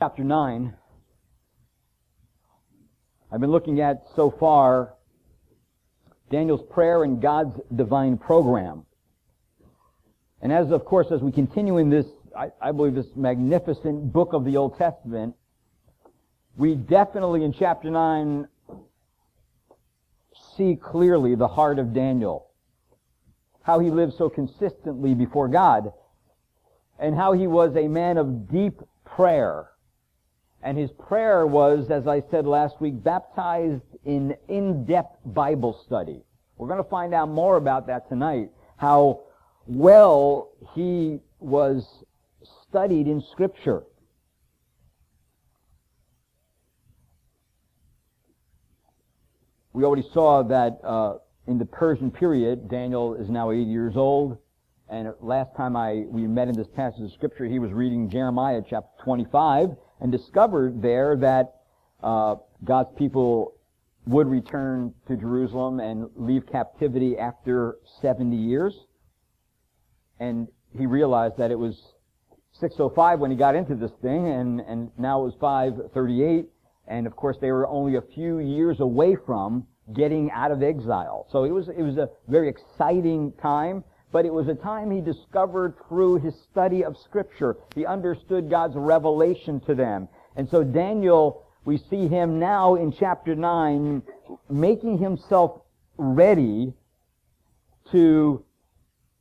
chapter 9, I've been looking at so far Daniel's prayer and God's divine program. And as, of course, as we continue in this, I, I believe this magnificent book of the Old Testament, we definitely in chapter 9 see clearly the heart of Daniel. How he lived so consistently before God. And how he was a man of deep prayer. And his prayer was, as I said last week, baptized in in-depth Bible study. We're going to find out more about that tonight. How well he was studied in Scripture. We already saw that uh, in the Persian period, Daniel is now 80 years old. And last time I we met in this passage of Scripture, he was reading Jeremiah chapter 25 and discovered there that uh, God's people would return to Jerusalem and leave captivity after 70 years. And he realized that it was 605 when he got into this thing, and, and now it was 538. And of course, they were only a few years away from getting out of exile. So it was, it was a very exciting time, but it was a time he discovered through his study of Scripture. He understood God's revelation to them. And so Daniel, we see him now in chapter 9 making himself ready to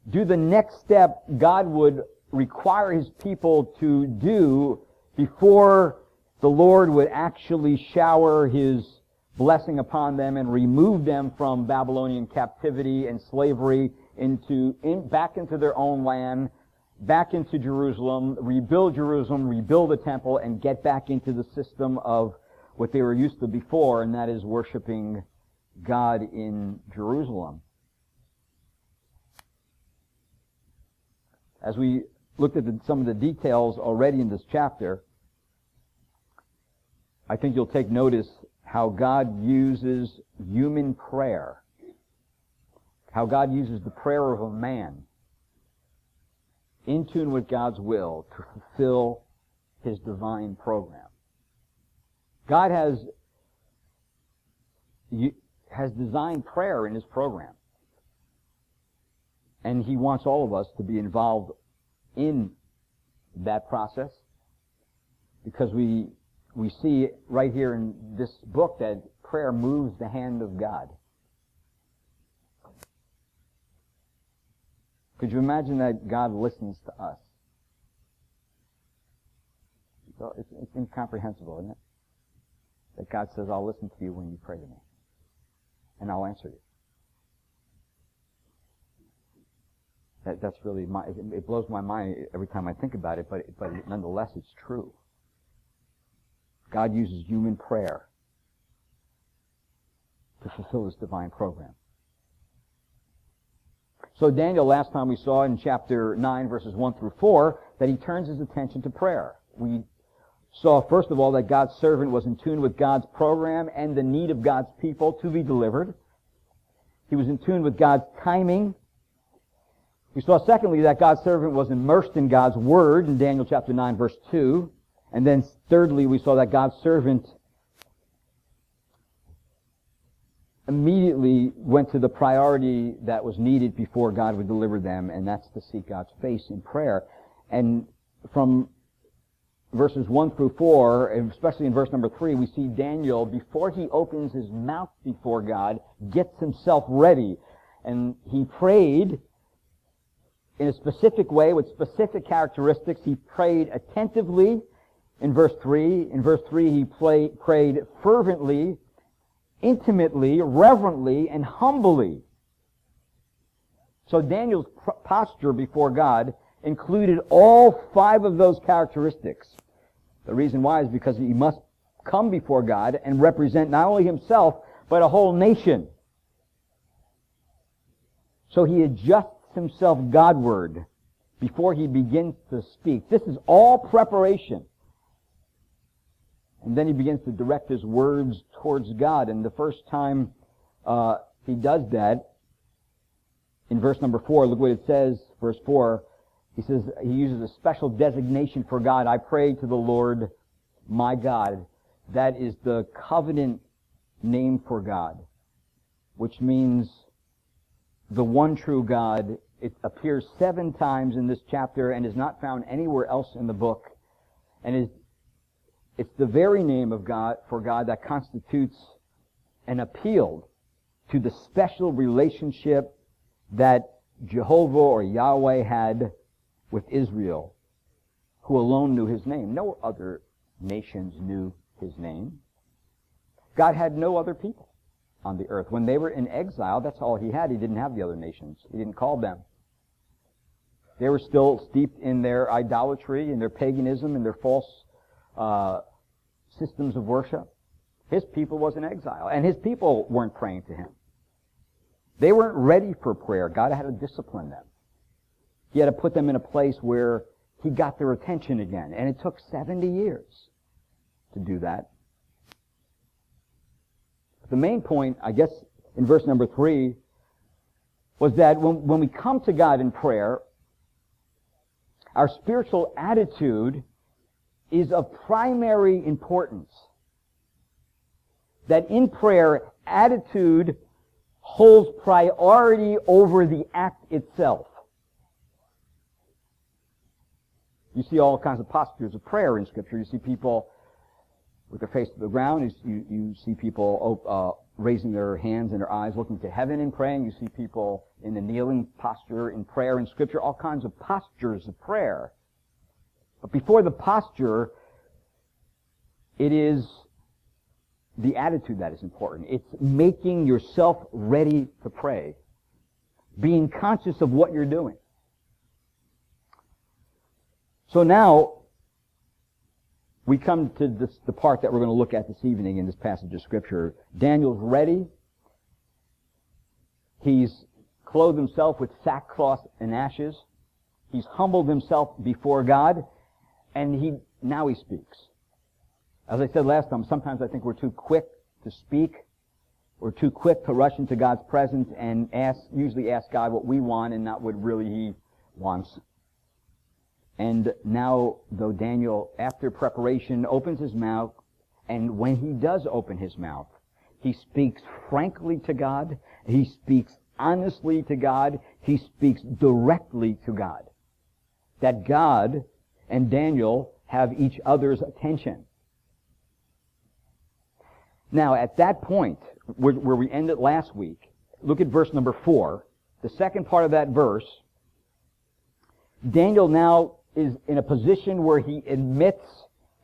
do the next step God would require his people to do before the Lord would actually shower his blessing upon them and remove them from Babylonian captivity and slavery into in, back into their own land, back into Jerusalem, rebuild Jerusalem, rebuild the temple, and get back into the system of what they were used to before, and that is worshiping God in Jerusalem. As we looked at the, some of the details already in this chapter, I think you'll take notice how God uses human prayer, how God uses the prayer of a man in tune with God's will to fulfill his divine program. God has has designed prayer in his program. And he wants all of us to be involved in that process because we we see right here in this book that prayer moves the hand of God. Could you imagine that God listens to us? It's, it's incomprehensible, isn't it? That God says, I'll listen to you when you pray to me. And I'll answer you. That, that's really my, it blows my mind every time I think about it, but, but nonetheless it's true. God uses human prayer to fulfill his divine program. So Daniel, last time we saw in chapter 9, verses 1 through 4, that he turns his attention to prayer. We saw, first of all, that God's servant was in tune with God's program and the need of God's people to be delivered. He was in tune with God's timing. We saw, secondly, that God's servant was immersed in God's Word in Daniel chapter 9, verse 2. And then, thirdly, we saw that God's servant immediately went to the priority that was needed before God would deliver them, and that's to seek God's face in prayer. And from verses 1 through 4, and especially in verse number 3, we see Daniel, before he opens his mouth before God, gets himself ready. And he prayed in a specific way with specific characteristics. He prayed attentively in verse 3. In verse 3, he play, prayed fervently intimately, reverently, and humbly. So Daniel's posture before God included all five of those characteristics. The reason why is because he must come before God and represent not only himself, but a whole nation. So he adjusts himself Godward before he begins to speak. This is all preparation and then he begins to direct his words towards God. And the first time uh, he does that, in verse number four, look what it says, verse four. He says he uses a special designation for God. I pray to the Lord my God. That is the covenant name for God, which means the one true God. It appears seven times in this chapter and is not found anywhere else in the book. And is, it's the very name of God, for God that constitutes an appeal to the special relationship that Jehovah or Yahweh had with Israel, who alone knew his name. No other nations knew his name. God had no other people on the earth. When they were in exile, that's all he had. He didn't have the other nations. He didn't call them. They were still steeped in their idolatry, in their paganism, in their false uh, systems of worship. His people was in exile, and his people weren't praying to him. They weren't ready for prayer. God had to discipline them. He had to put them in a place where he got their attention again. And it took 70 years to do that. But The main point, I guess, in verse number three, was that when, when we come to God in prayer, our spiritual attitude is of primary importance. That in prayer, attitude holds priority over the act itself. You see all kinds of postures of prayer in Scripture. You see people with their face to the ground. You, you see people uh, raising their hands and their eyes looking to heaven and praying. You see people in the kneeling posture in prayer in Scripture. All kinds of postures of prayer. But before the posture, it is the attitude that is important. It's making yourself ready to pray. Being conscious of what you're doing. So now, we come to this, the part that we're going to look at this evening in this passage of Scripture. Daniel's ready. He's clothed himself with sackcloth and ashes. He's humbled himself before God, and he now he speaks. As I said last time, sometimes I think we're too quick to speak. We're too quick to rush into God's presence and ask, usually ask God what we want and not what really He wants. And now, though Daniel, after preparation, opens his mouth, and when he does open his mouth, he speaks frankly to God, he speaks honestly to God, he speaks directly to God. That God and Daniel have each other's attention. Now, at that point, where, we ended last week, look at verse number four. The second part of that verse, Daniel now is in a position where he admits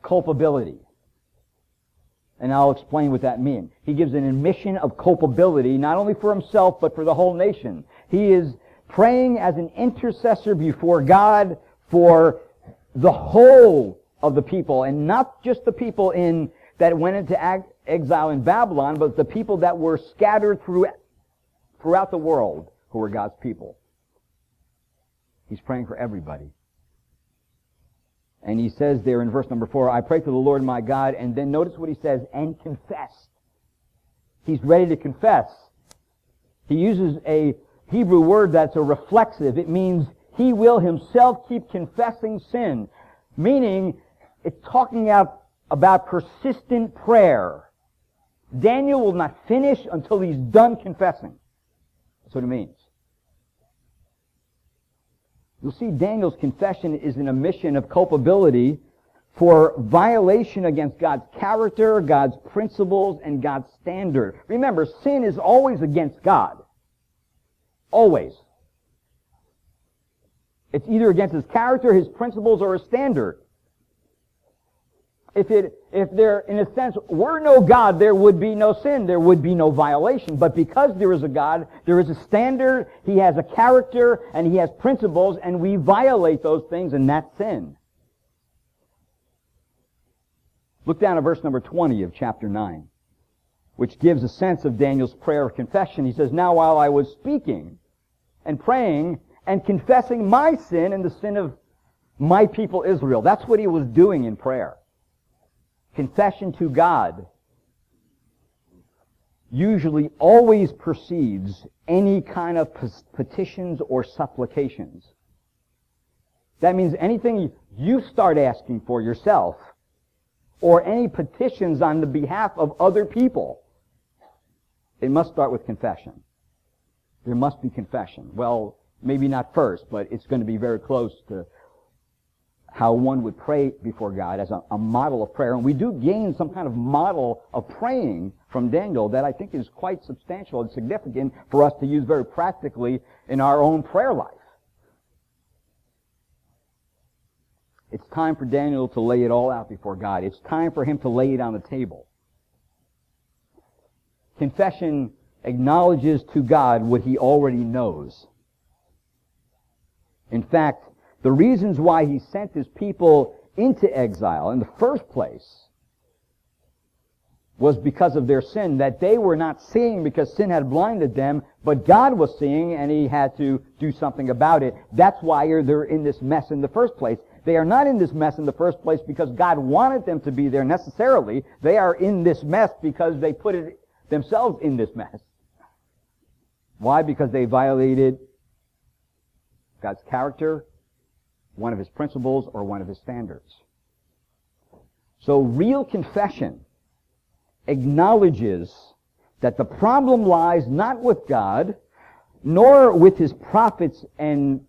culpability. And I'll explain what that means. He gives an admission of culpability, not only for himself, but for the whole nation. He is praying as an intercessor before God for the whole of the people, and not just the people in that went into exile in Babylon, but the people that were scattered through, throughout the world who were God's people. He's praying for everybody. And he says there in verse number four, I pray to the Lord my God, and then notice what he says, and confess. He's ready to confess. He uses a Hebrew word that's a reflexive. It means he will himself keep confessing sin. Meaning, it's talking out about persistent prayer. Daniel will not finish until he's done confessing. That's what it means. You'll see Daniel's confession is an admission of culpability for violation against God's character, God's principles, and God's standard. Remember, sin is always against God. Always. It's either against his character, his principles, or his standard if it, if there, in a sense, were no God, there would be no sin, there would be no violation. But because there is a God, there is a standard, He has a character, and He has principles, and we violate those things, and that's sin. Look down at verse number 20 of chapter 9, which gives a sense of Daniel's prayer of confession. He says, Now while I was speaking and praying and confessing my sin and the sin of my people Israel, that's what he was doing in prayer confession to God usually always precedes any kind of petitions or supplications. That means anything you start asking for yourself or any petitions on the behalf of other people, it must start with confession. There must be confession. Well, maybe not first, but it's going to be very close to how one would pray before God as a, a, model of prayer. And we do gain some kind of model of praying from Daniel that I think is quite substantial and significant for us to use very practically in our own prayer life. It's time for Daniel to lay it all out before God. It's time for him to lay it on the table. Confession acknowledges to God what he already knows. In fact, the reasons why he sent his people into exile in the first place was because of their sin that they were not seeing because sin had blinded them, but God was seeing and he had to do something about it. That's why they're in this mess in the first place. They are not in this mess in the first place because God wanted them to be there necessarily. They are in this mess because they put it themselves in this mess. Why? Because they violated God's character, one of his principles or one of his standards. So real confession acknowledges that the problem lies not with God, nor with his prophets and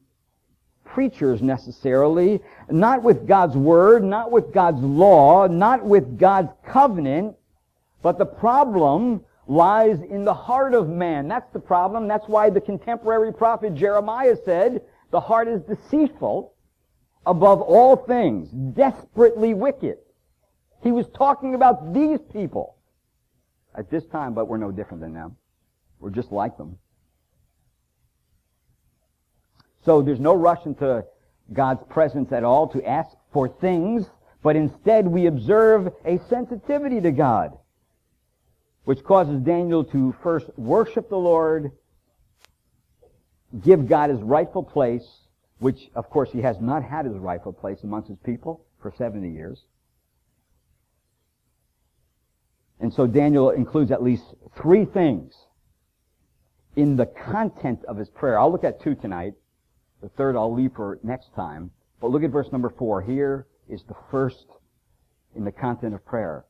preachers necessarily, not with God's word, not with God's law, not with God's covenant, but the problem lies in the heart of man. That's the problem. That's why the contemporary prophet Jeremiah said, the heart is deceitful above all things, desperately wicked. He was talking about these people at this time, but we're no different than them. We're just like them. So there's no rush into God's presence at all to ask for things, but instead we observe a sensitivity to God, which causes Daniel to first worship the Lord, give God his rightful place, which of course he has not had his rightful place amongst his people for 70 years. And so Daniel includes at least three things in the content of his prayer. I'll look at two tonight. The third I'll leave for next time. But look at verse number four. Here is the first in the content of prayer.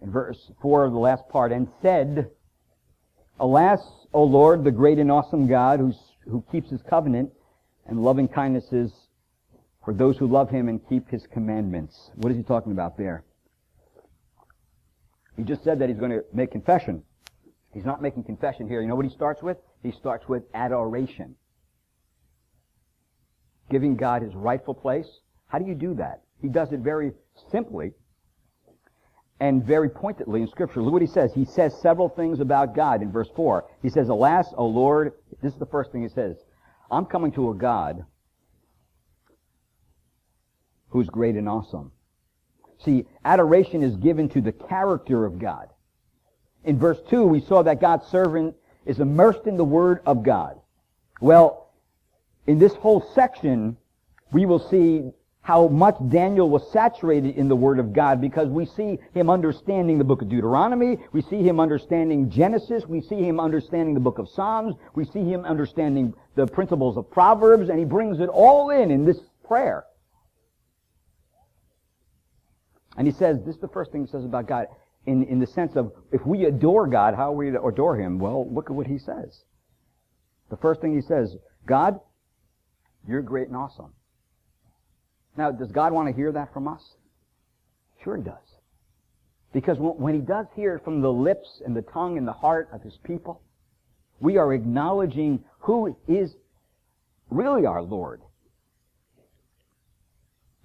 In verse four, of the last part, and said, Alas, O Lord, the great and awesome God, who keeps his covenant and loving kindnesses for those who love him and keep his commandments. What is he talking about there? He just said that he's going to make confession. He's not making confession here. You know what he starts with? He starts with adoration. Giving God his rightful place. How do you do that? He does it very simply and very pointedly in Scripture. Look what he says. He says several things about God in verse 4. He says, Alas, O Lord, this is the first thing he says. I'm coming to a God who's great and awesome. See, adoration is given to the character of God. In verse 2, we saw that God's servant is immersed in the Word of God. Well, in this whole section, we will see how much Daniel was saturated in the Word of God because we see him understanding the book of Deuteronomy, we see him understanding Genesis, we see him understanding the book of Psalms, we see him understanding the principles of Proverbs, and he brings it all in in this prayer. And he says, this is the first thing he says about God, in, in the sense of, if we adore God, how are we to adore him? Well, look at what he says. The first thing he says, God, you're great and awesome. Now, does God want to hear that from us? Sure he does. Because when he does hear it from the lips and the tongue and the heart of his people, we are acknowledging who is really our Lord.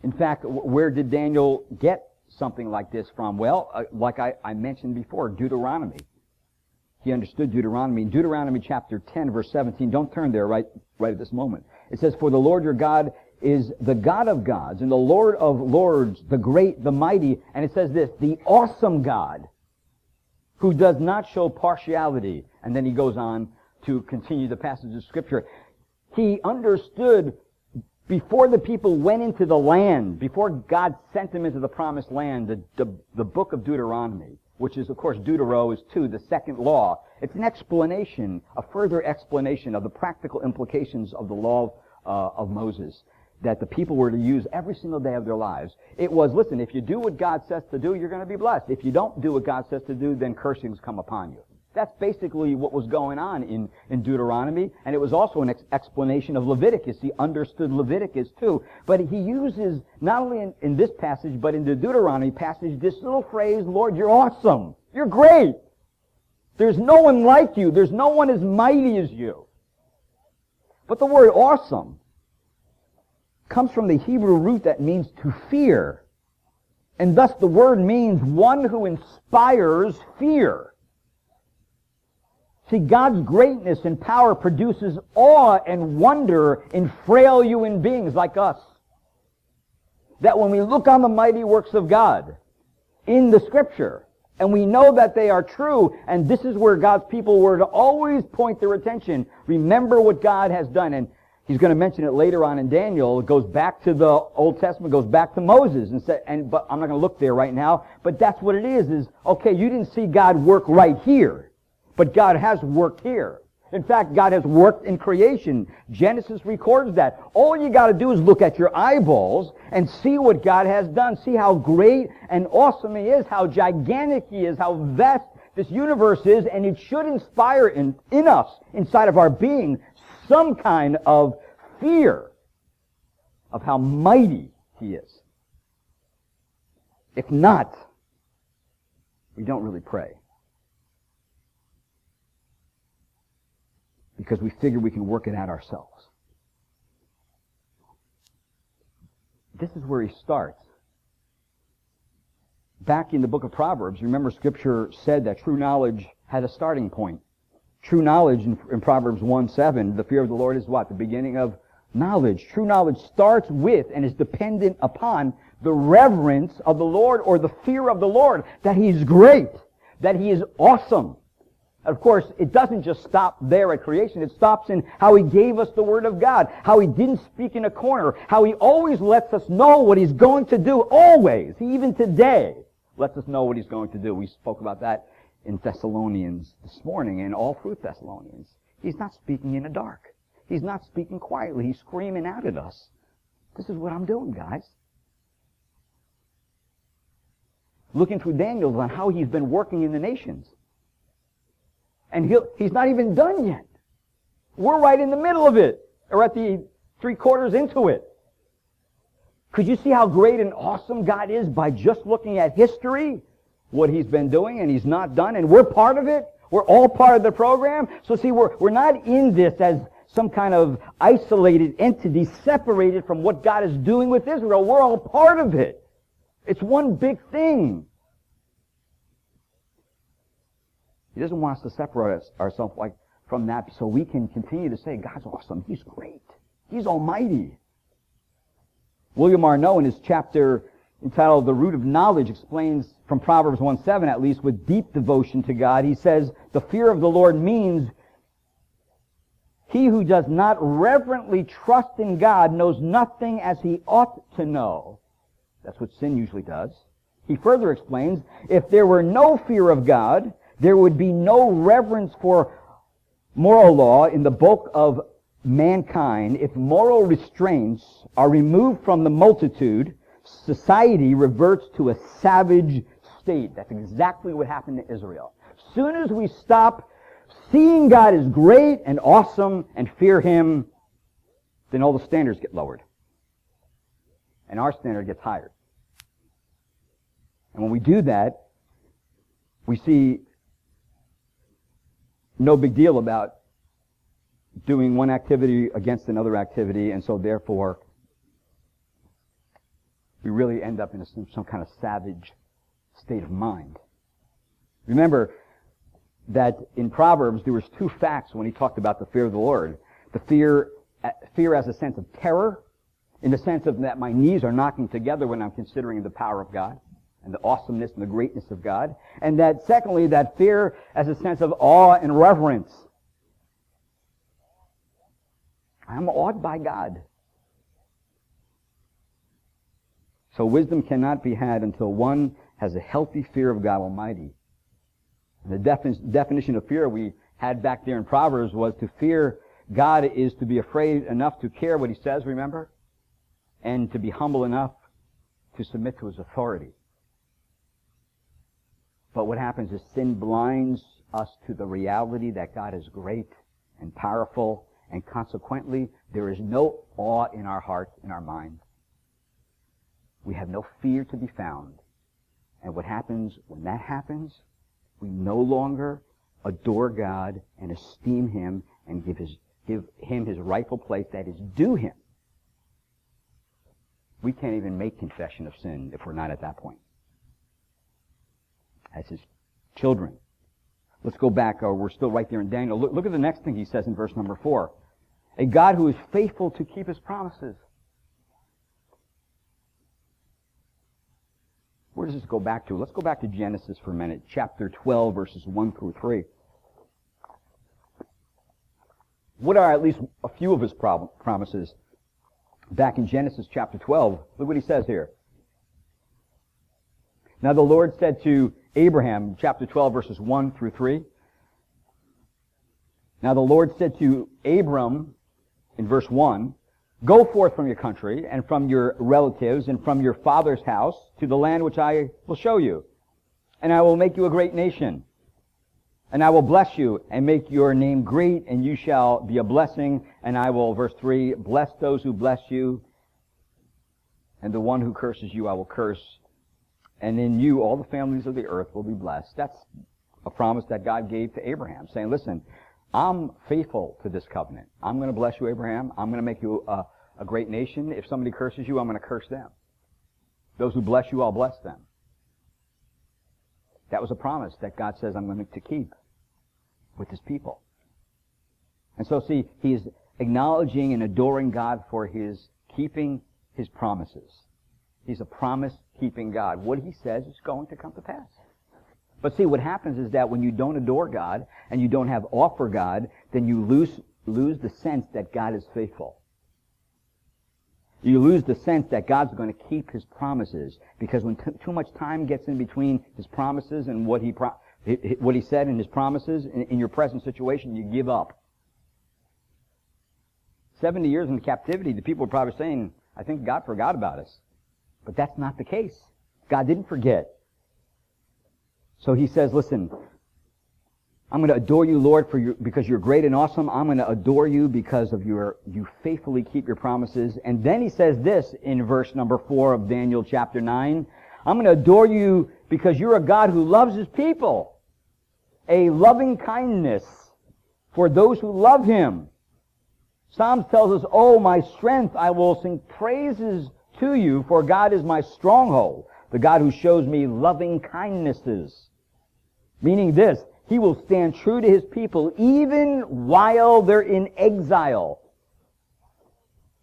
In fact, where did Daniel get something like this from? Well, uh, like I, I mentioned before, Deuteronomy. He understood Deuteronomy. In Deuteronomy chapter 10, verse 17, don't turn there right, right at this moment. It says, For the Lord your God is the God of gods and the Lord of lords, the great, the mighty, and it says this, the awesome God, who does not show partiality. And then he goes on to continue the passage of scripture. He understood before the people went into the land, before God sent them into the promised land, the, the, the book of Deuteronomy, which is, of course, Deutero is two, the second law. It's an explanation, a further explanation of the practical implications of the law uh, of Moses. That the people were to use every single day of their lives. It was, listen, if you do what God says to do, you're going to be blessed. If you don't do what God says to do, then cursings come upon you. That's basically what was going on in, in Deuteronomy, and it was also an ex- explanation of Leviticus. He understood Leviticus too. But he uses, not only in, in this passage, but in the Deuteronomy passage, this little phrase, Lord, you're awesome. You're great. There's no one like you. There's no one as mighty as you. But the word awesome comes from the Hebrew root that means to fear. And thus the word means one who inspires fear. See, God's greatness and power produces awe and wonder in frail human beings like us. That when we look on the mighty works of God in the scripture, and we know that they are true, and this is where God's people were to always point their attention. Remember what God has done. And he's going to mention it later on in Daniel. It goes back to the Old Testament, goes back to Moses, and said, and but I'm not going to look there right now. But that's what it is. Is okay. You didn't see God work right here. But God has worked here. In fact, God has worked in creation. Genesis records that. All you got to do is look at your eyeballs and see what God has done. See how great and awesome He is, how gigantic He is, how vast this universe is, and it should inspire in, in us, inside of our being, some kind of fear of how mighty He is. If not, we don't really pray. because we figure we can work it out ourselves. This is where he starts. Back in the book of Proverbs, remember scripture said that true knowledge had a starting point. True knowledge in, in Proverbs 1 7, the fear of the Lord is what? The beginning of knowledge. True knowledge starts with and is dependent upon the reverence of the Lord or the fear of the Lord, that He's great, that He is awesome, of course, it doesn't just stop there at creation. It stops in how He gave us the Word of God, how He didn't speak in a corner, how He always lets us know what He's going to do, always. Even today lets us know what He's going to do. We spoke about that in Thessalonians this morning and all through Thessalonians. He's not speaking in the dark. He's not speaking quietly. He's screaming out at us. This is what I'm doing, guys. Looking through Daniel on how he's been working in the nations. And he'll, he's not even done yet. We're right in the middle of it, or at the three quarters into it. Could you see how great and awesome God is by just looking at history, what he's been doing and he's not done, and we're part of it? We're all part of the program. So see, we're, we're not in this as some kind of isolated entity separated from what God is doing with Israel. We're all part of it. It's one big thing. He doesn't want us to separate us, ourselves like from that so we can continue to say, God's awesome. He's great. He's almighty. William Arnot in his chapter entitled The Root of Knowledge explains from Proverbs 1-7 at least with deep devotion to God. He says, the fear of the Lord means he who does not reverently trust in God knows nothing as he ought to know. That's what sin usually does. He further explains, if there were no fear of God, there would be no reverence for moral law in the bulk of mankind if moral restraints are removed from the multitude society reverts to a savage state. That's exactly what happened to israel. Soon as we stop seeing god as great and awesome and fear him then all the standards get lowered. And our standard gets higher. And when we do that we see no big deal about doing one activity against another activity, and so therefore we really end up in a, some kind of savage state of mind. Remember that in Proverbs there was two facts when he talked about the fear of the Lord. The fear, uh, fear as a sense of terror, in the sense of that my knees are knocking together when I'm considering the power of God and the awesomeness and the greatness of God. And that secondly, that fear as a sense of awe and reverence. I'm awed by God. So wisdom cannot be had until one has a healthy fear of God Almighty. The defin- definition of fear we had back there in Proverbs was to fear God is to be afraid enough to care what he says, remember? and to be humble enough to submit to his authority. But what happens is sin blinds us to the reality that God is great and powerful, and consequently, there is no awe in our hearts, in our minds. We have no fear to be found. And what happens when that happens? We no longer adore God and esteem Him and give, his, give Him His rightful place that is due Him. We can't even make confession of sin if we're not at that point. As His children. Let's go back, or we're still right there in Daniel. Look, look at the next thing he says in verse number four. A God who is faithful to keep his promises. Where does this go back to? Let's go back to Genesis for a minute, chapter 12, verses 1 through 3. What are at least a few of his promises? Back in Genesis chapter 12, look what he says here. Now the Lord said to Abraham, chapter 12, verses 1 through 3. Now the Lord said to Abram, in verse 1, Go forth from your country and from your relatives and from your father's house to the land which I will show you. And I will make you a great nation. And I will bless you and make your name great and you shall be a blessing. And I will, verse 3, bless those who bless you. And the one who curses you I will curse. And in you all the families of the earth will be blessed. That's a promise that God gave to Abraham, saying, listen, I'm faithful to this covenant. I'm going to bless you, Abraham. I'm going to make you a, a great nation. If somebody curses you, I'm going to curse them. Those who bless you, I'll bless them. That was a promise that God says I'm going to keep with his people. And so see, he's acknowledging and adoring God for his keeping his promises. He's a promise keeping God. What he says is going to come to pass. But see, what happens is that when you don't adore God and you don't have awe for God, then you lose, lose the sense that God is faithful. You lose the sense that God's going to keep His promises because when t- too much time gets in between His promises and what He pro- what He said in His promises in, in your present situation, you give up. Seventy years in captivity, the people are probably saying, "I think God forgot about us," but that's not the case. God didn't forget. So he says, listen, I'm going to adore you, Lord, for your, because you're great and awesome. I'm going to adore you because of your, you faithfully keep your promises. And then he says this in verse number four of Daniel chapter nine. I'm going to adore you because you're a God who loves his people. A loving kindness for those who love him. Psalms tells us, Oh, my strength, I will sing praises to you, for God is my stronghold, the God who shows me loving kindnesses. Meaning this, he will stand true to his people even while they're in exile.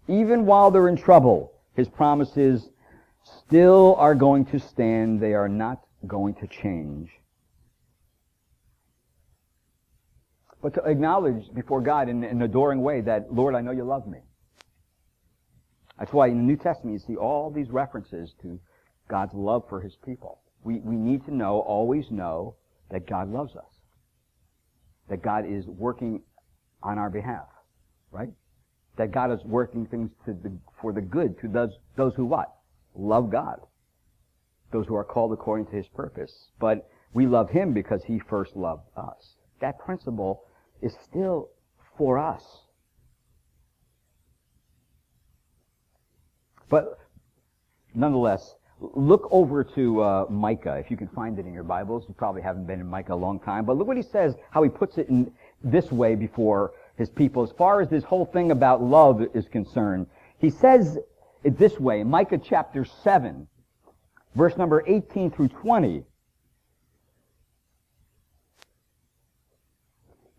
Even while they're in trouble. His promises still are going to stand. They are not going to change. But to acknowledge before God in, an adoring way that, Lord, I know you love me. That's why in the New Testament you see all these references to God's love for his people. We, we need to know, always know, that God loves us. That God is working on our behalf. Right? That God is working things the, for the good to those, those who what? Love God. Those who are called according to His purpose. But we love Him because He first loved us. That principle is still for us. But nonetheless, Look over to uh, Micah, if you can find it in your Bibles. You probably haven't been in Micah a long time, but look what he says, how he puts it in this way before his people. As far as this whole thing about love is concerned, he says it this way, Micah chapter 7, verse number 18 through 20.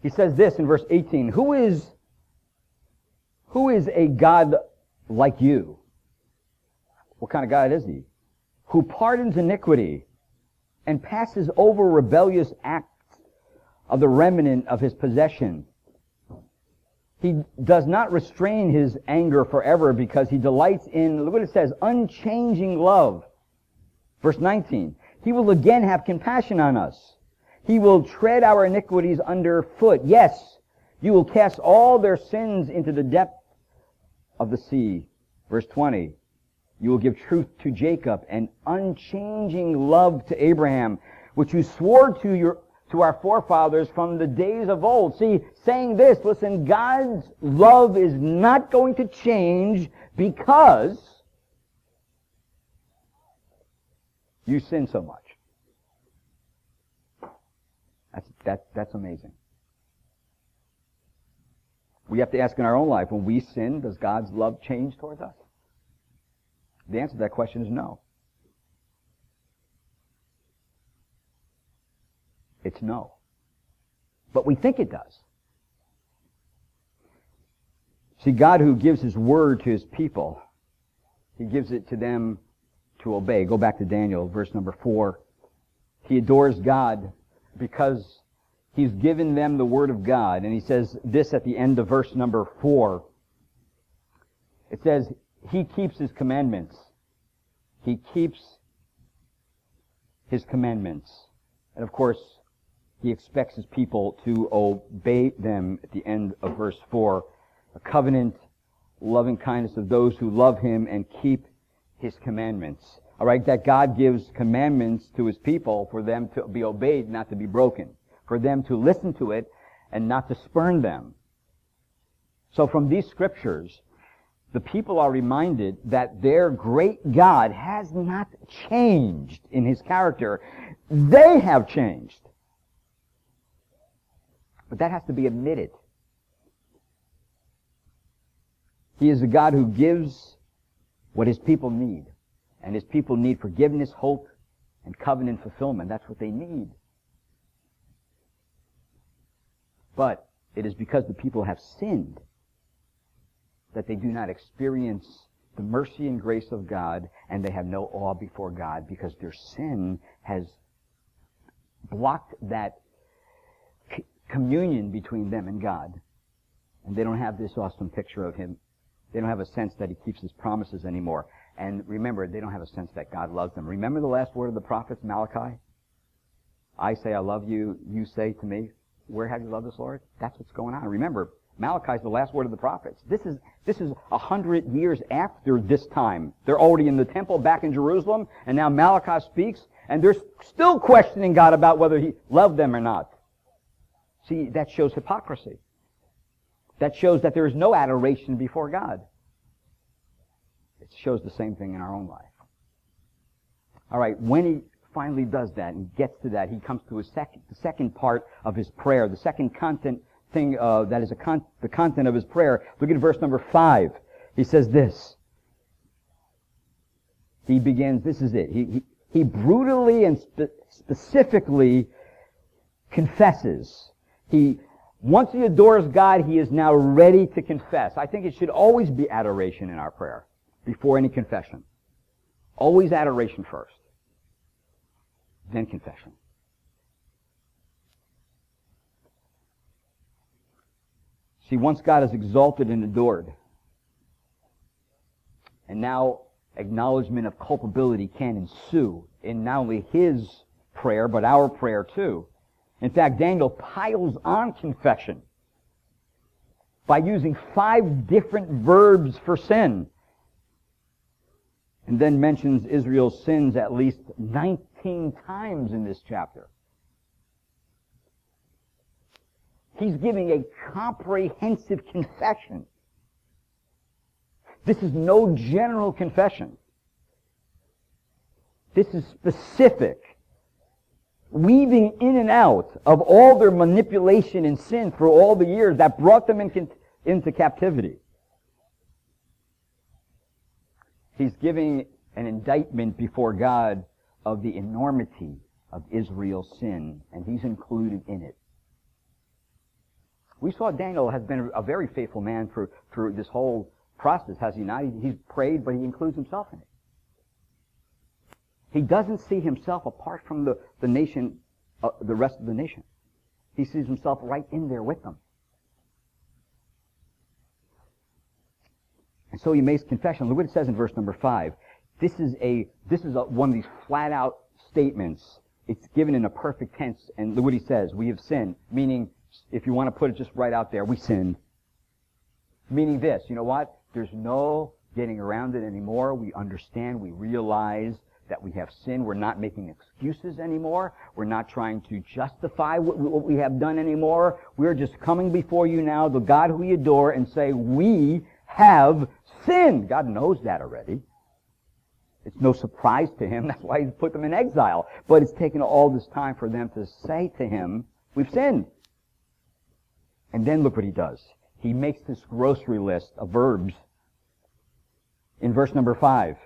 He says this in verse 18, Who is, who is a God like you? What kind of God is he? Who pardons iniquity and passes over rebellious acts of the remnant of his possession. He does not restrain his anger forever because he delights in, look what it says, unchanging love. Verse 19. He will again have compassion on us. He will tread our iniquities under foot. Yes, you will cast all their sins into the depth of the sea. Verse 20. You will give truth to Jacob and unchanging love to Abraham, which you swore to your to our forefathers from the days of old. See, saying this, listen, God's love is not going to change because you sin so much. That's, that, that's amazing. We have to ask in our own life, when we sin, does God's love change towards us? The answer to that question is no. It's no. But we think it does. See, God who gives His word to His people, He gives it to them to obey. Go back to Daniel, verse number four. He adores God because He's given them the word of God. And He says this at the end of verse number four. It says, He keeps His commandments. He keeps His commandments. And of course, he expects his people to obey them at the end of verse 4. A covenant, loving kindness of those who love him and keep his commandments. All right, that God gives commandments to his people for them to be obeyed, not to be broken. For them to listen to it and not to spurn them. So from these scriptures, the people are reminded that their great God has not changed in his character. They have changed. But that has to be admitted. He is a God who gives what his people need. And his people need forgiveness, hope, and covenant fulfillment. That's what they need. But it is because the people have sinned that they do not experience the mercy and grace of God and they have no awe before God because their sin has blocked that communion between them and God. And they don't have this awesome picture of Him. They don't have a sense that He keeps His promises anymore. And remember, they don't have a sense that God loves them. Remember the last word of the prophets, Malachi? I say I love you, you say to me, where have you loved us, Lord? That's what's going on. Remember, Malachi is the last word of the prophets. This is this is a hundred years after this time. They're already in the temple back in Jerusalem, and now Malachi speaks, and they're still questioning God about whether He loved them or not. See, that shows hypocrisy. That shows that there is no adoration before God. It shows the same thing in our own life. All right, when he finally does that and gets to that, he comes to his second, the second part of his prayer, the second content thing uh, that is con- the content of his prayer. Look at verse number five. He says this. He begins. This is it. He he, he brutally and spe- specifically confesses he, once he adores God, he is now ready to confess. I think it should always be adoration in our prayer before any confession. Always adoration first. Then confession. See, once God is exalted and adored, and now acknowledgement of culpability can ensue in not only his prayer, but our prayer too. In fact, Daniel piles on confession by using five different verbs for sin. And then mentions Israel's sins at least 19 times in this chapter. He's giving a comprehensive confession. This is no general confession. This is specific weaving in and out of all their manipulation and sin for all the years that brought them in, into captivity. He's giving an indictment before God of the enormity of Israel's sin, and he's included in it. We saw Daniel has been a very faithful man through, through this whole process, has he not? He's prayed, but he includes himself in it. He doesn't see himself apart from the, the nation, uh, the rest of the nation. He sees himself right in there with them. And so he makes confession. Look what it says in verse number five. This is a, this is a, one of these flat out statements. It's given in a perfect tense. And look what he says. We have sinned. Meaning, if you want to put it just right out there, we sinned. Meaning this, you know what? There's no getting around it anymore. We understand, we realize that we have sin. We're not making excuses anymore. We're not trying to justify what, what we have done anymore. We're just coming before you now, the God who we adore, and say, we have sinned. God knows that already. It's no surprise to him. That's why he's put them in exile. But it's taken all this time for them to say to him, we've sinned. And then look what he does. He makes this grocery list of verbs in verse number five.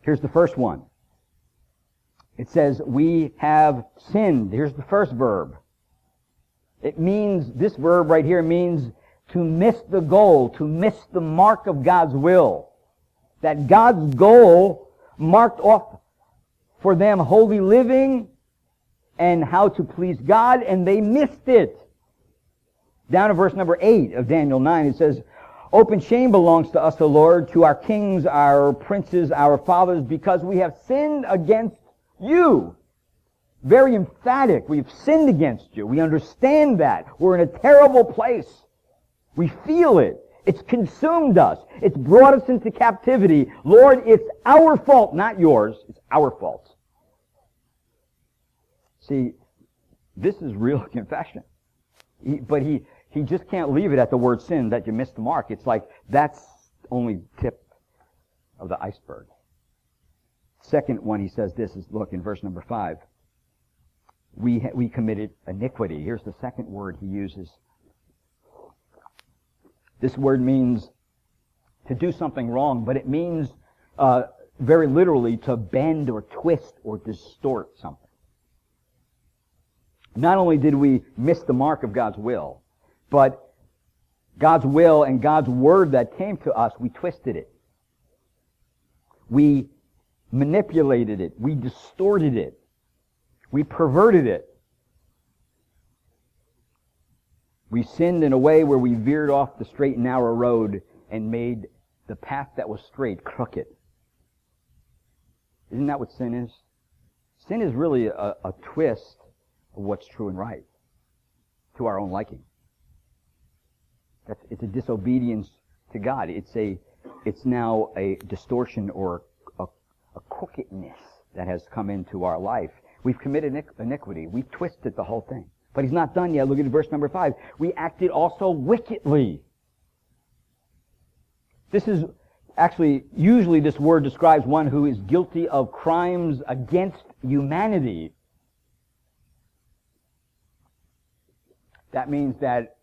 Here's the first one. It says, we have sinned. Here's the first verb. It means, this verb right here means to miss the goal, to miss the mark of God's will. That God's goal marked off for them holy living and how to please God, and they missed it. Down to verse number 8 of Daniel 9, it says, Open shame belongs to us, O Lord, to our kings, our princes, our fathers, because we have sinned against you. Very emphatic. We've sinned against you. We understand that. We're in a terrible place. We feel it. It's consumed us. It's brought us into captivity. Lord, it's our fault, not yours. It's our fault. See, this is real confession. He, but he, he just can't leave it at the word sin that you missed the mark. It's like that's only tip of the iceberg. Second one he says this is look in verse number five. We we committed iniquity. Here's the second word he uses. This word means to do something wrong, but it means uh, very literally to bend or twist or distort something. Not only did we miss the mark of God's will, but God's will and God's word that came to us, we twisted it. We manipulated it. We distorted it. We perverted it. We sinned in a way where we veered off the straight and narrow road and made the path that was straight crooked. Isn't that what sin is? Sin is really a, a twist of what's true and right to our own liking. That's, it's a disobedience to God. It's a, it's now a distortion or a, a crookedness that has come into our life. We've committed iniquity. We've twisted the whole thing. But he's not done yet. Look at verse number five. We acted also wickedly. This is actually, usually this word describes one who is guilty of crimes against humanity. That means that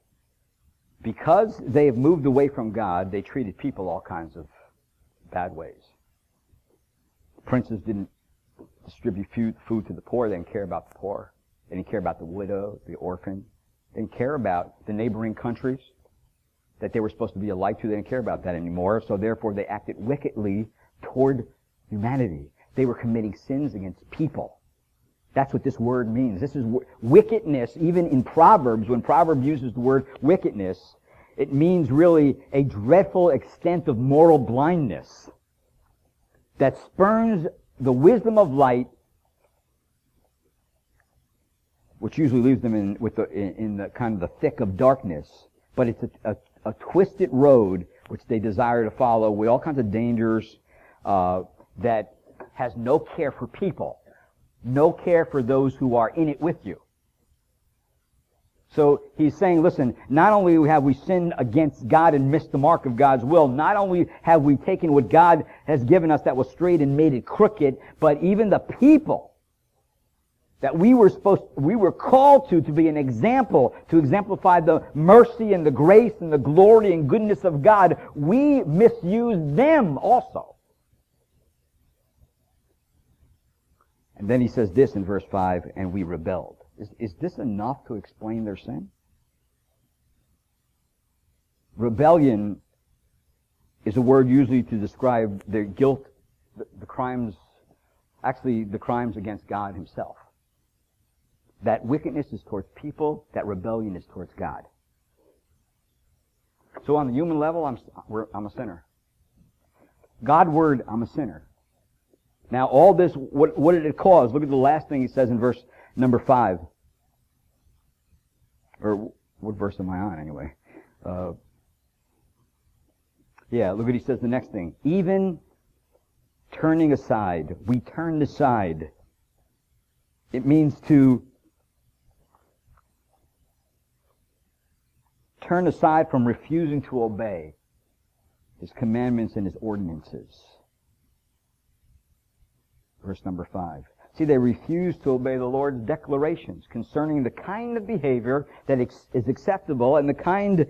because they have moved away from God, they treated people all kinds of bad ways. Princes didn't distribute food, to the poor. They didn't care about the poor. They didn't care about the widow, the orphan. They didn't care about the neighboring countries that they were supposed to be a light to. They didn't care about that anymore. So therefore they acted wickedly toward humanity. They were committing sins against people. That's what this word means. This is wickedness, even in Proverbs, when Proverbs uses the word wickedness, it means really a dreadful extent of moral blindness that spurns the wisdom of light, which usually leaves them in, with the, in, the kind of the thick of darkness, but it's a, a, a, twisted road which they desire to follow with all kinds of dangers uh, that has no care for people no care for those who are in it with you. So he's saying, listen, not only have we sinned against God and missed the mark of God's will, not only have we taken what God has given us that was straight and made it crooked, but even the people that we were supposed, we were called to, to be an example, to exemplify the mercy and the grace and the glory and goodness of God, we misuse them also. Then he says this in verse 5, and we rebelled. Is, is this enough to explain their sin? Rebellion is a word usually to describe their guilt, the, the crimes, actually the crimes against God himself. That wickedness is towards people, that rebellion is towards God. So on the human level, I'm, I'm a sinner. God word, I'm a sinner. Now, all this, what, what did it cause? Look at the last thing he says in verse number 5. Or what verse am I on anyway? Uh, Yeah, look what he says the next thing. Even turning aside. We turned aside. It means to turn aside from refusing to obey his commandments and his ordinances. Verse number five. See, they refuse to obey the Lord's declarations concerning the kind of behavior that is acceptable and the kind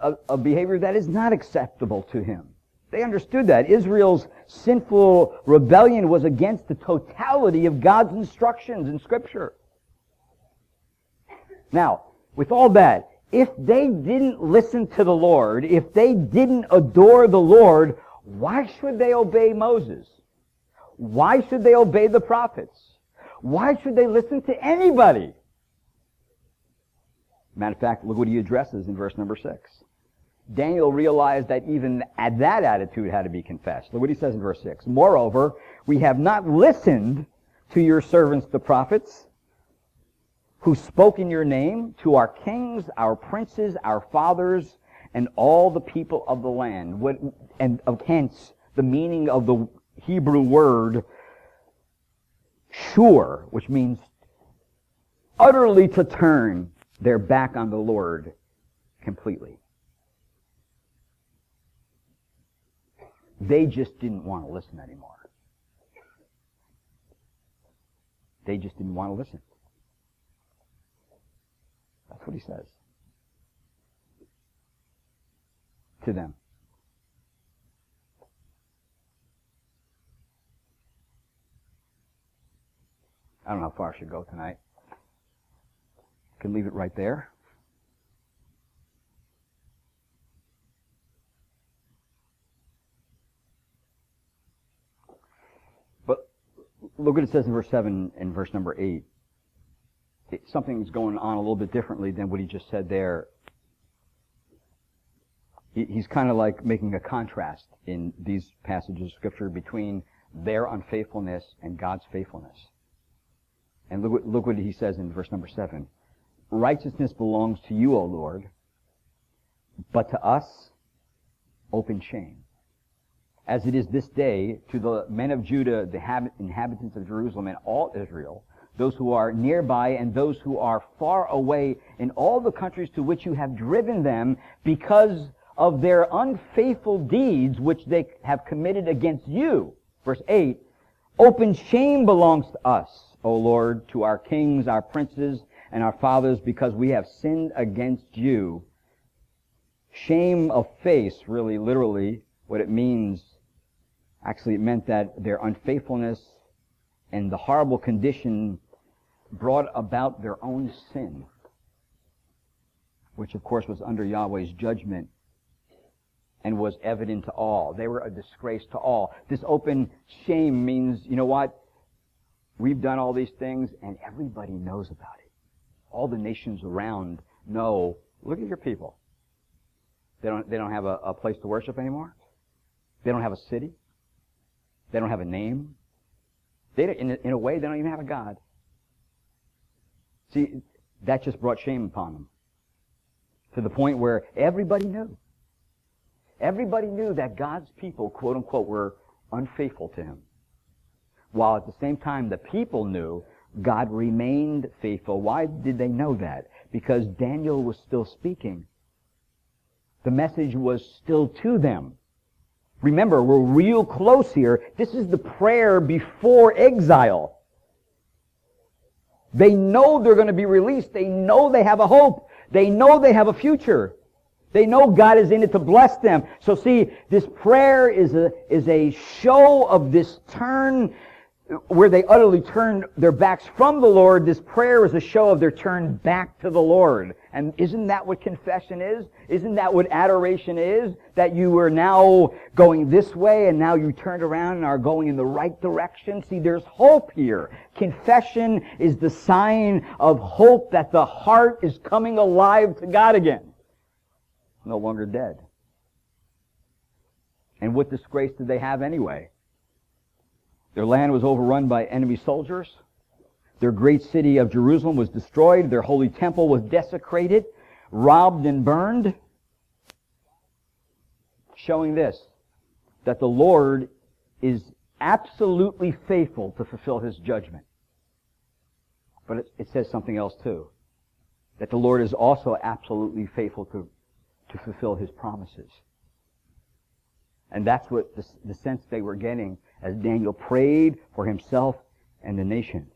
of, of behavior that is not acceptable to him. They understood that. Israel's sinful rebellion was against the totality of God's instructions in Scripture. Now, with all that, if they didn't listen to the Lord, if they didn't adore the Lord, why should they obey Moses? Why should they obey the prophets? Why should they listen to anybody? Matter of fact, look what he addresses in verse number six. Daniel realized that even at that attitude had to be confessed. Look what he says in verse 6. Moreover, we have not listened to your servants the prophets, who spoke in your name to our kings, our princes, our fathers, and all the people of the land. What, and hence the meaning of the Hebrew word sure, which means utterly to turn their back on the Lord completely. They just didn't want to listen anymore. They just didn't want to listen. That's what he says to them. I don't know how far I should go tonight. I can leave it right there. But look what it says in verse 7 and verse number 8 something's going on a little bit differently than what he just said there. he's kind of like making a contrast in these passages of scripture between their unfaithfulness and God's faithfulness. And look what, look what he says in verse number seven. Righteousness belongs to you, O Lord, but to us, open shame. As it is this day to the men of Judah, the inhabitants of Jerusalem, and all Israel, those who are nearby and those who are far away in all the countries to which you have driven them because of their unfaithful deeds which they have committed against you. Verse 8, open shame belongs to us, O Lord, to our kings, our princes, and our fathers because we have sinned against you. Shame of face, really literally, what it means, actually it meant that their unfaithfulness and the horrible condition brought about their own sin, which of course was under Yahweh's judgment and was evident to all. They were a disgrace to all. This open shame means, you know what? We've done all these things and everybody knows about it. All the nations around know, look at your people. They don't, they don't have a, a place to worship anymore. They don't have a city. They don't have a name. They, in, a, in a way, they don't even have a God. See, that just brought shame upon them. To the point where everybody knew. Everybody knew that God's people, quote unquote, were unfaithful to him. While at the same time the people knew God remained faithful. Why did they know that? Because Daniel was still speaking. The message was still to them. Remember, we're real close here. This is the prayer before exile. They know they're going to be released. They know they have a hope. They know they have a future. They know God is in it to bless them. So see, this prayer is a, is a show of this turn where they utterly turned their backs from the Lord, this prayer is a show of their turn back to the Lord. And isn't that what confession is? Isn't that what adoration is? That you are now going this way and now you turned around and are going in the right direction? See, there's hope here. Confession is the sign of hope that the heart is coming alive to God again. No longer dead. And what disgrace did they have anyway? Their land was overrun by enemy soldiers. Their great city of Jerusalem was destroyed. Their holy temple was desecrated, robbed, and burned. showing this, that the Lord is absolutely faithful to fulfill his judgment. But it, it says something else too. That the Lord is also absolutely faithful to, to fulfill his promises. And that's what the, the sense they were getting as Daniel prayed for himself and the nation.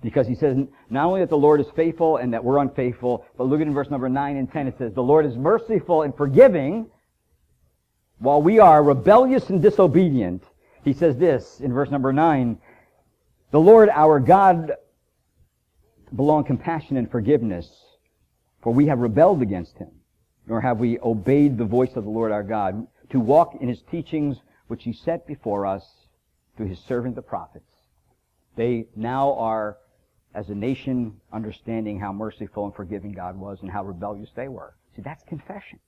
Because he says not only that the Lord is faithful and that we're unfaithful, but look at in verse number 9 and 10, it says, The Lord is merciful and forgiving, while we are rebellious and disobedient. He says this in verse number 9, The Lord our God belong compassion and forgiveness, for we have rebelled against him, nor have we obeyed the voice of the Lord our God, to walk in his teachings which he set before us through his servant the prophets. They now are as a nation understanding how merciful and forgiving God was and how rebellious they were. See, that's confession.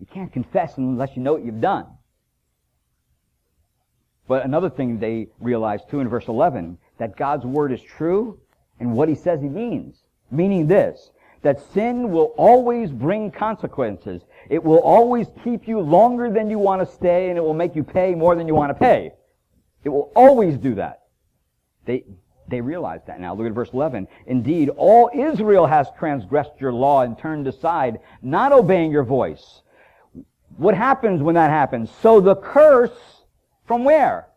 You can't confess unless you know what you've done. But another thing they realized too in verse 11, that God's word is true and what he says he means. Meaning this, that sin will always bring consequences. It will always keep you longer than you want to stay and it will make you pay more than you want to pay. It will always do that. They, they realize that now. Look at verse 11. Indeed, all Israel has transgressed your law and turned aside, not obeying your voice. What happens when that happens? So the curse from where?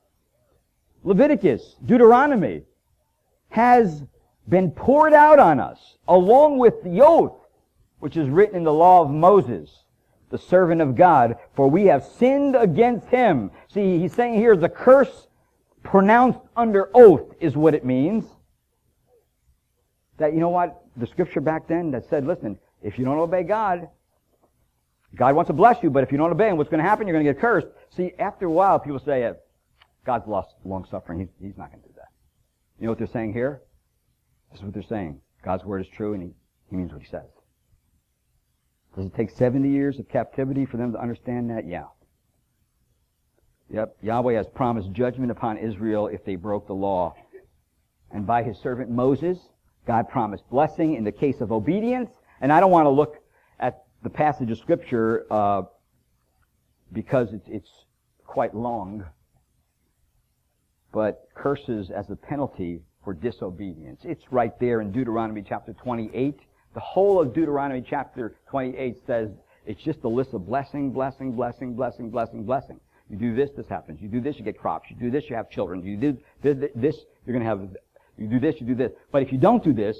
Leviticus, Deuteronomy, has been poured out on us, along with the oath, which is written in the law of Moses, the servant of God, for we have sinned against him. See, he's saying here the curse pronounced under oath is what it means. That, you know what, the scripture back then that said, listen, if you don't obey God, God wants to bless you, but if you don't obey him, what's going to happen? You're going to get cursed. See, after a while, people say, God's lost long suffering. He's, he's not going to do that. You know what they're saying here? This is what they're saying. God's word is true, and he, he means what he says. Does it take 70 years of captivity for them to understand that? Yeah. Yep, Yahweh has promised judgment upon Israel if they broke the law. And by his servant Moses, God promised blessing in the case of obedience. And I don't want to look at the passage of Scripture uh, because it's, it's quite long. But curses as a penalty for disobedience. It's right there in Deuteronomy chapter 28. The whole of Deuteronomy chapter 28 says it's just a list of blessing, blessing, blessing, blessing, blessing, blessing. You do this, this happens. You do this, you get crops. You do this, you have children. You do this, you're going to have, you do this, you do this. But if you don't do this,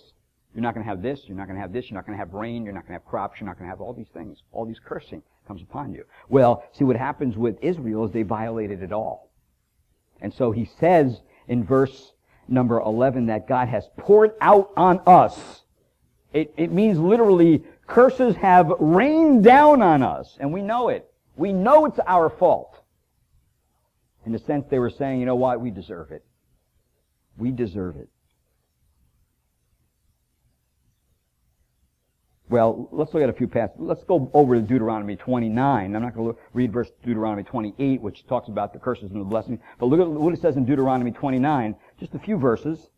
you're not going to have this, you're not going to have this, you're not going to have rain, you're not going to have crops, you're not going to have all these things. All these cursing comes upon you. Well, see what happens with Israel is they violated it all. And so he says in verse number 11 that God has poured out on us. It, it means literally curses have rained down on us, and we know it. We know it's our fault. In a sense, they were saying, you know what, we deserve it. We deserve it. Well, let's look at a few passages. Let's go over to Deuteronomy 29. I'm not going to read verse Deuteronomy 28, which talks about the curses and the blessings. But look at what it says in Deuteronomy 29. Just a few verses.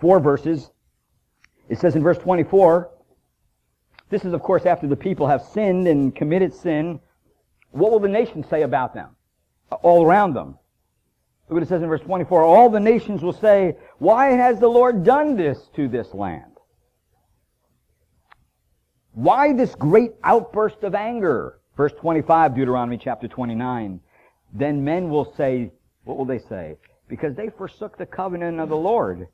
Four verses. It says in verse 24, this is of course after the people have sinned and committed sin. What will the nations say about them? All around them. Look what it says in verse 24. All the nations will say, why has the Lord done this to this land? Why this great outburst of anger? Verse 25, Deuteronomy chapter 29. Then men will say, what will they say? Because they forsook the covenant of the Lord,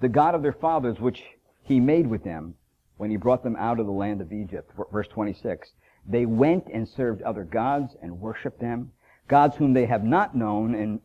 the God of their fathers, which he made with them when he brought them out of the land of Egypt. Verse 26. They went and served other gods and worshiped them, gods whom they have not known and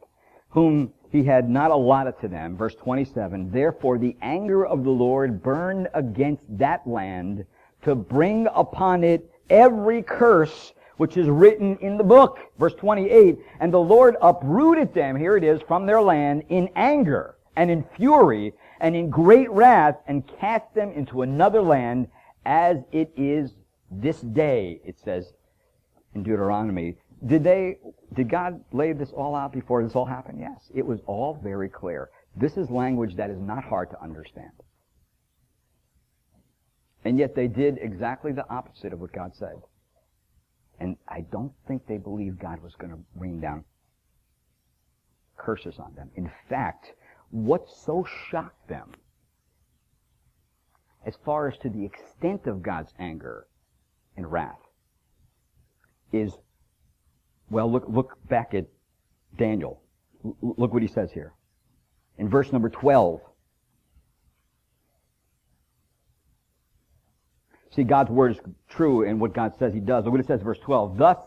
whom he had not allotted to them. Verse 27. Therefore the anger of the Lord burned against that land to bring upon it every curse which is written in the book. Verse 28. And the Lord uprooted them, here it is, from their land in anger and in fury and in great wrath and cast them into another land as it is this day, it says in Deuteronomy. Did they, did God lay this all out before this all happened? Yes. It was all very clear. This is language that is not hard to understand. And yet they did exactly the opposite of what God said. And I don't think they believed God was going to rain down curses on them. In fact, what so shocked them, as far as to the extent of God's anger and wrath, is, well, look, look back at Daniel. L- look what he says here. In verse number 12, See, God's word is true and what God says he does. Look what it says, verse 12. Thus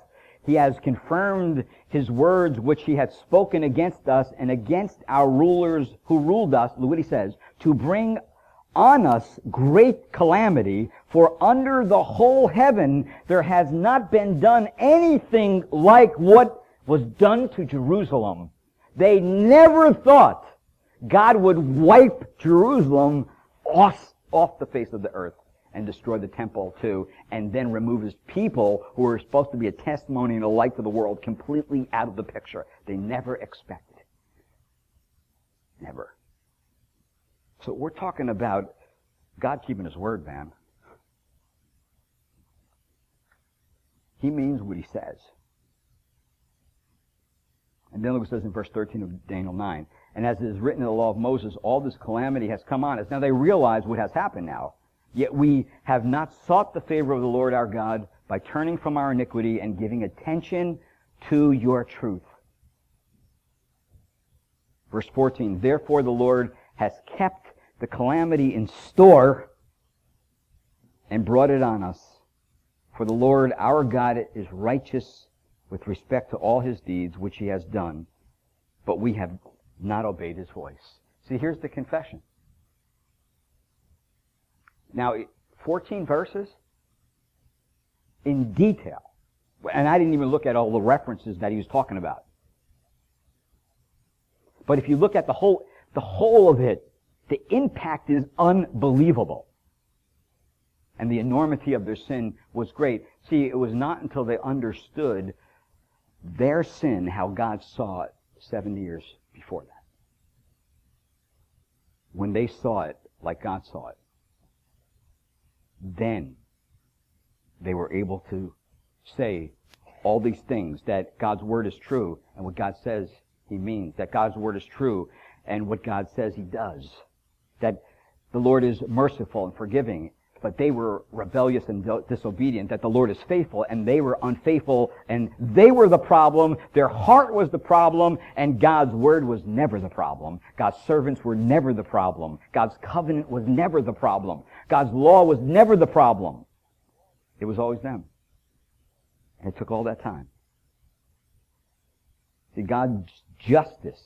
he has confirmed his words which he had spoken against us and against our rulers who ruled us. Look what he says. To bring on us great calamity, for under the whole heaven there has not been done anything like what was done to Jerusalem. They never thought God would wipe Jerusalem off, off the face of the earth and destroy the temple too, and then remove his people who were supposed to be a testimony and a light to the world completely out of the picture. They never expected. Never. So we're talking about God keeping his word, man. He means what he says. And then look what says in verse 13 of Daniel 9. And as it is written in the law of Moses, all this calamity has come on us. Now they realize what has happened now. Yet we have not sought the favor of the Lord our God by turning from our iniquity and giving attention to your truth. Verse 14, therefore the Lord has kept the calamity in store and brought it on us. For the Lord our God is righteous with respect to all his deeds which he has done, but we have not obeyed his voice. See, here's the confession. Now, 14 verses in detail. And I didn't even look at all the references that he was talking about. But if you look at the whole, the whole of it, the impact is unbelievable. And the enormity of their sin was great. See, it was not until they understood their sin, how God saw it 70 years before that. When they saw it like God saw it, then they were able to say all these things that God's word is true and what God says he means, that God's word is true and what God says he does, that the Lord is merciful and forgiving, but they were rebellious and disobedient, that the Lord is faithful and they were unfaithful and they were the problem, their heart was the problem, and God's word was never the problem. God's servants were never the problem. God's covenant was never the problem. God's law was never the problem. It was always them. And it took all that time. See, God's justice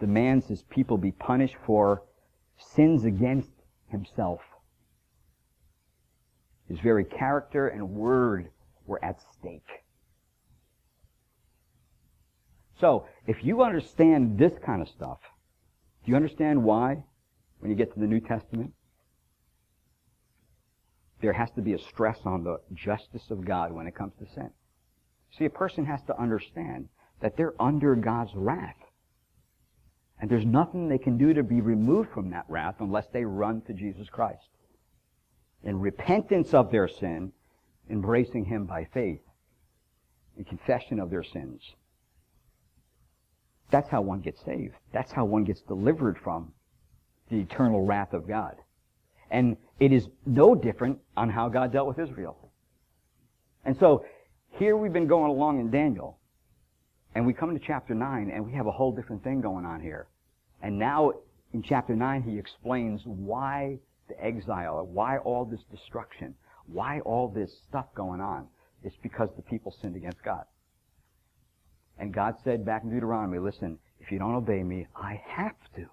demands his people be punished for sins against himself. His very character and word were at stake. So, if you understand this kind of stuff, do you understand why, when you get to the New Testament, there has to be a stress on the justice of God when it comes to sin? See, a person has to understand that they're under God's wrath. And there's nothing they can do to be removed from that wrath unless they run to Jesus Christ. In repentance of their sin, embracing Him by faith, in confession of their sins. That's how one gets saved. That's how one gets delivered from the eternal wrath of God. And it is no different on how God dealt with Israel. And so, here we've been going along in Daniel, and we come to chapter 9, and we have a whole different thing going on here. And now, in chapter 9, he explains why the exile, why all this destruction, why all this stuff going on. It's because the people sinned against God. And God said back in Deuteronomy, listen, if you don't obey me, I have to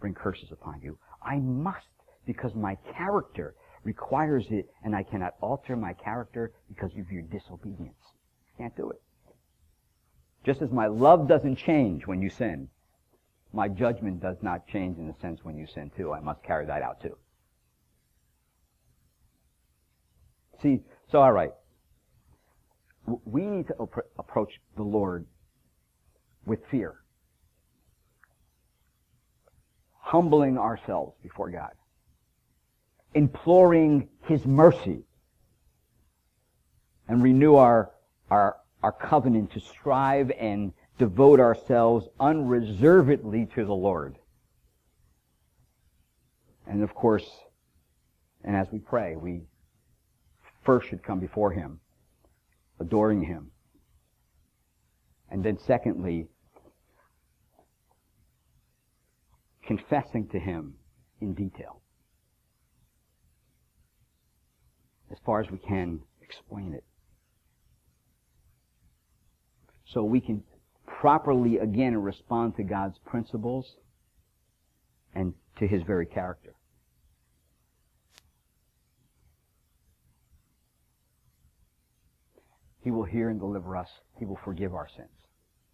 bring curses upon you. I must because my character requires it and I cannot alter my character because of your disobedience. Can't do it. Just as my love doesn't change when you sin, my judgment does not change in the sense when you sin too. I must carry that out too. See, so all right. We need to approach the Lord with fear. Humbling ourselves before God. imploring His mercy and renew our, our, our covenant to strive and devote ourselves unreservedly to the Lord. And of course, and as we pray, we first should come before Him, adoring Him. And then secondly, confessing to Him in detail. As far as we can explain it. So we can properly, again, respond to God's principles and to His very character. He will hear and deliver us. He will forgive our sins.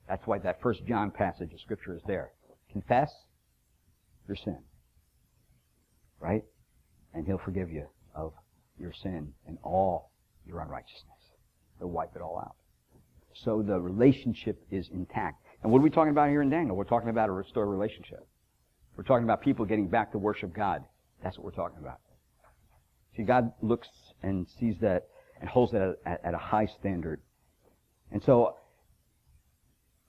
That's why that first John passage of Scripture is there. Confess your sin. Right? And He'll forgive you of your sin and all your unrighteousness. He'll wipe it all out. So the relationship is intact. And what are we talking about here in Daniel? We're talking about a restored relationship. We're talking about people getting back to worship God. That's what we're talking about. See, God looks and sees that and holds that at, at a high standard. And so,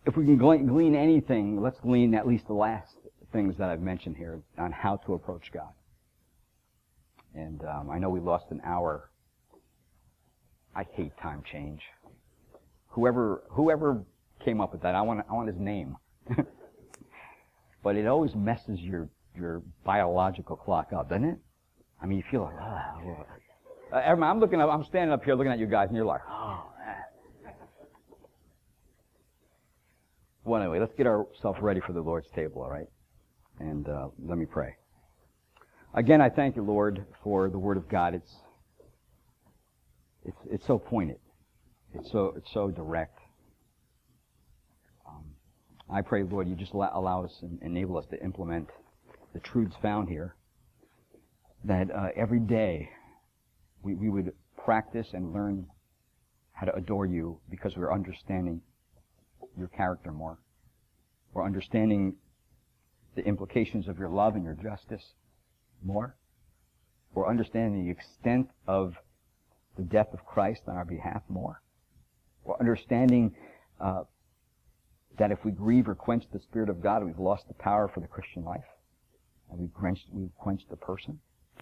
if we can glean anything, let's glean at least the last things that I've mentioned here on how to approach God. And um, I know we lost an hour. I hate time change. Whoever whoever came up with that, I want I want his name. but it always messes your your biological clock up, doesn't it? I mean, you feel like, ah, uh, I'm looking up, I'm standing up here looking at you guys, and you're like, oh, man. Well, anyway, let's get ourselves ready for the Lord's table, all right? And uh, let me pray. Again, I thank you, Lord, for the Word of God. It's it's it's so pointed. It's so it's so direct. Um, I pray, Lord, you just allow, allow us and enable us to implement the truths found here. That uh, every day we, we would practice and learn how to adore you because we're understanding your character more. We're understanding the implications of your love and your justice more. We're understanding the extent of the death of Christ on our behalf more. We're understanding uh, that if we grieve or quench the Spirit of God, we've lost the power for the Christian life. And we've quenched, we've quenched the person.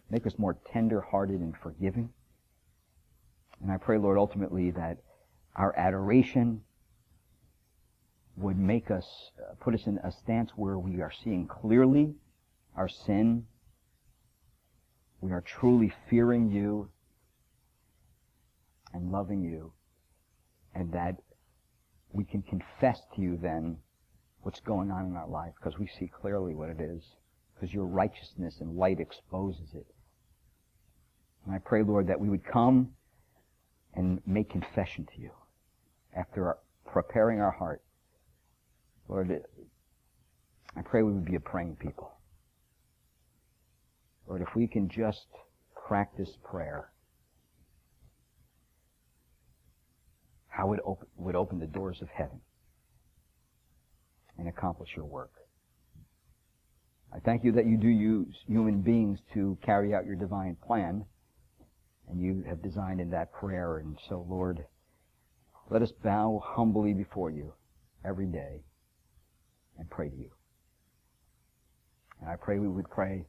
Make us more tender-hearted and forgiving. And I pray, Lord, ultimately that our adoration would make us, uh, put us in a stance where we are seeing clearly our sin. We are truly fearing you and loving you. And that we can confess to you then what's going on in our life because we see clearly what it is because your righteousness and light exposes it. And I pray, Lord, that we would come and make confession to you after our, preparing our heart. Lord, I pray we would be a praying people. Lord, if we can just practice prayer, how it would open the doors of heaven and accomplish your work. I thank you that you do use human beings to carry out your divine plan and you have designed in that prayer. And so, Lord, let us bow humbly before you every day and pray to you. And I pray we would pray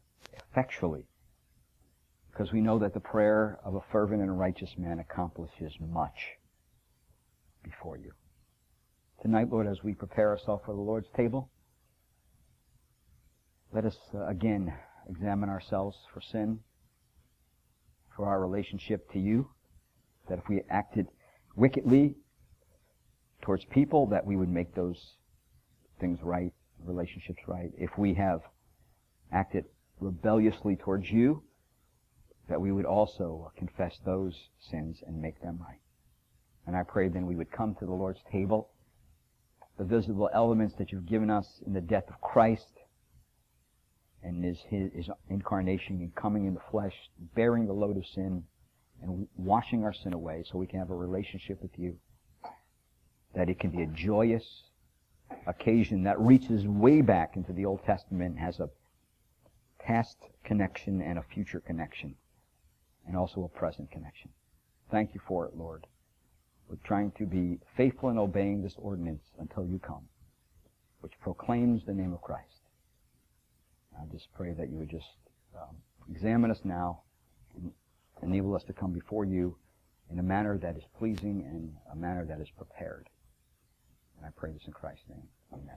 effectually because we know that the prayer of a fervent and righteous man accomplishes much before you. Tonight, Lord, as we prepare ourselves for the Lord's table, let us uh, again examine ourselves for sin for our relationship to you, that if we acted wickedly towards people, that we would make those things right, relationships right. If we have acted rebelliously towards you, that we would also confess those sins and make them right. And I pray then we would come to the Lord's table, the visible elements that you've given us in the death of Christ, and his, his, his incarnation and coming in the flesh, bearing the load of sin, and washing our sin away so we can have a relationship with you. That it can be a joyous occasion that reaches way back into the Old Testament, has a past connection and a future connection. and also a present connection. Thank you for it, Lord. We're trying to be faithful in obeying this ordinance until you come, which proclaims the name of Christ. I just pray that you would just um, examine us now and enable us to come before you in a manner that is pleasing and a manner that is prepared. And I pray this in Christ's name. Amen.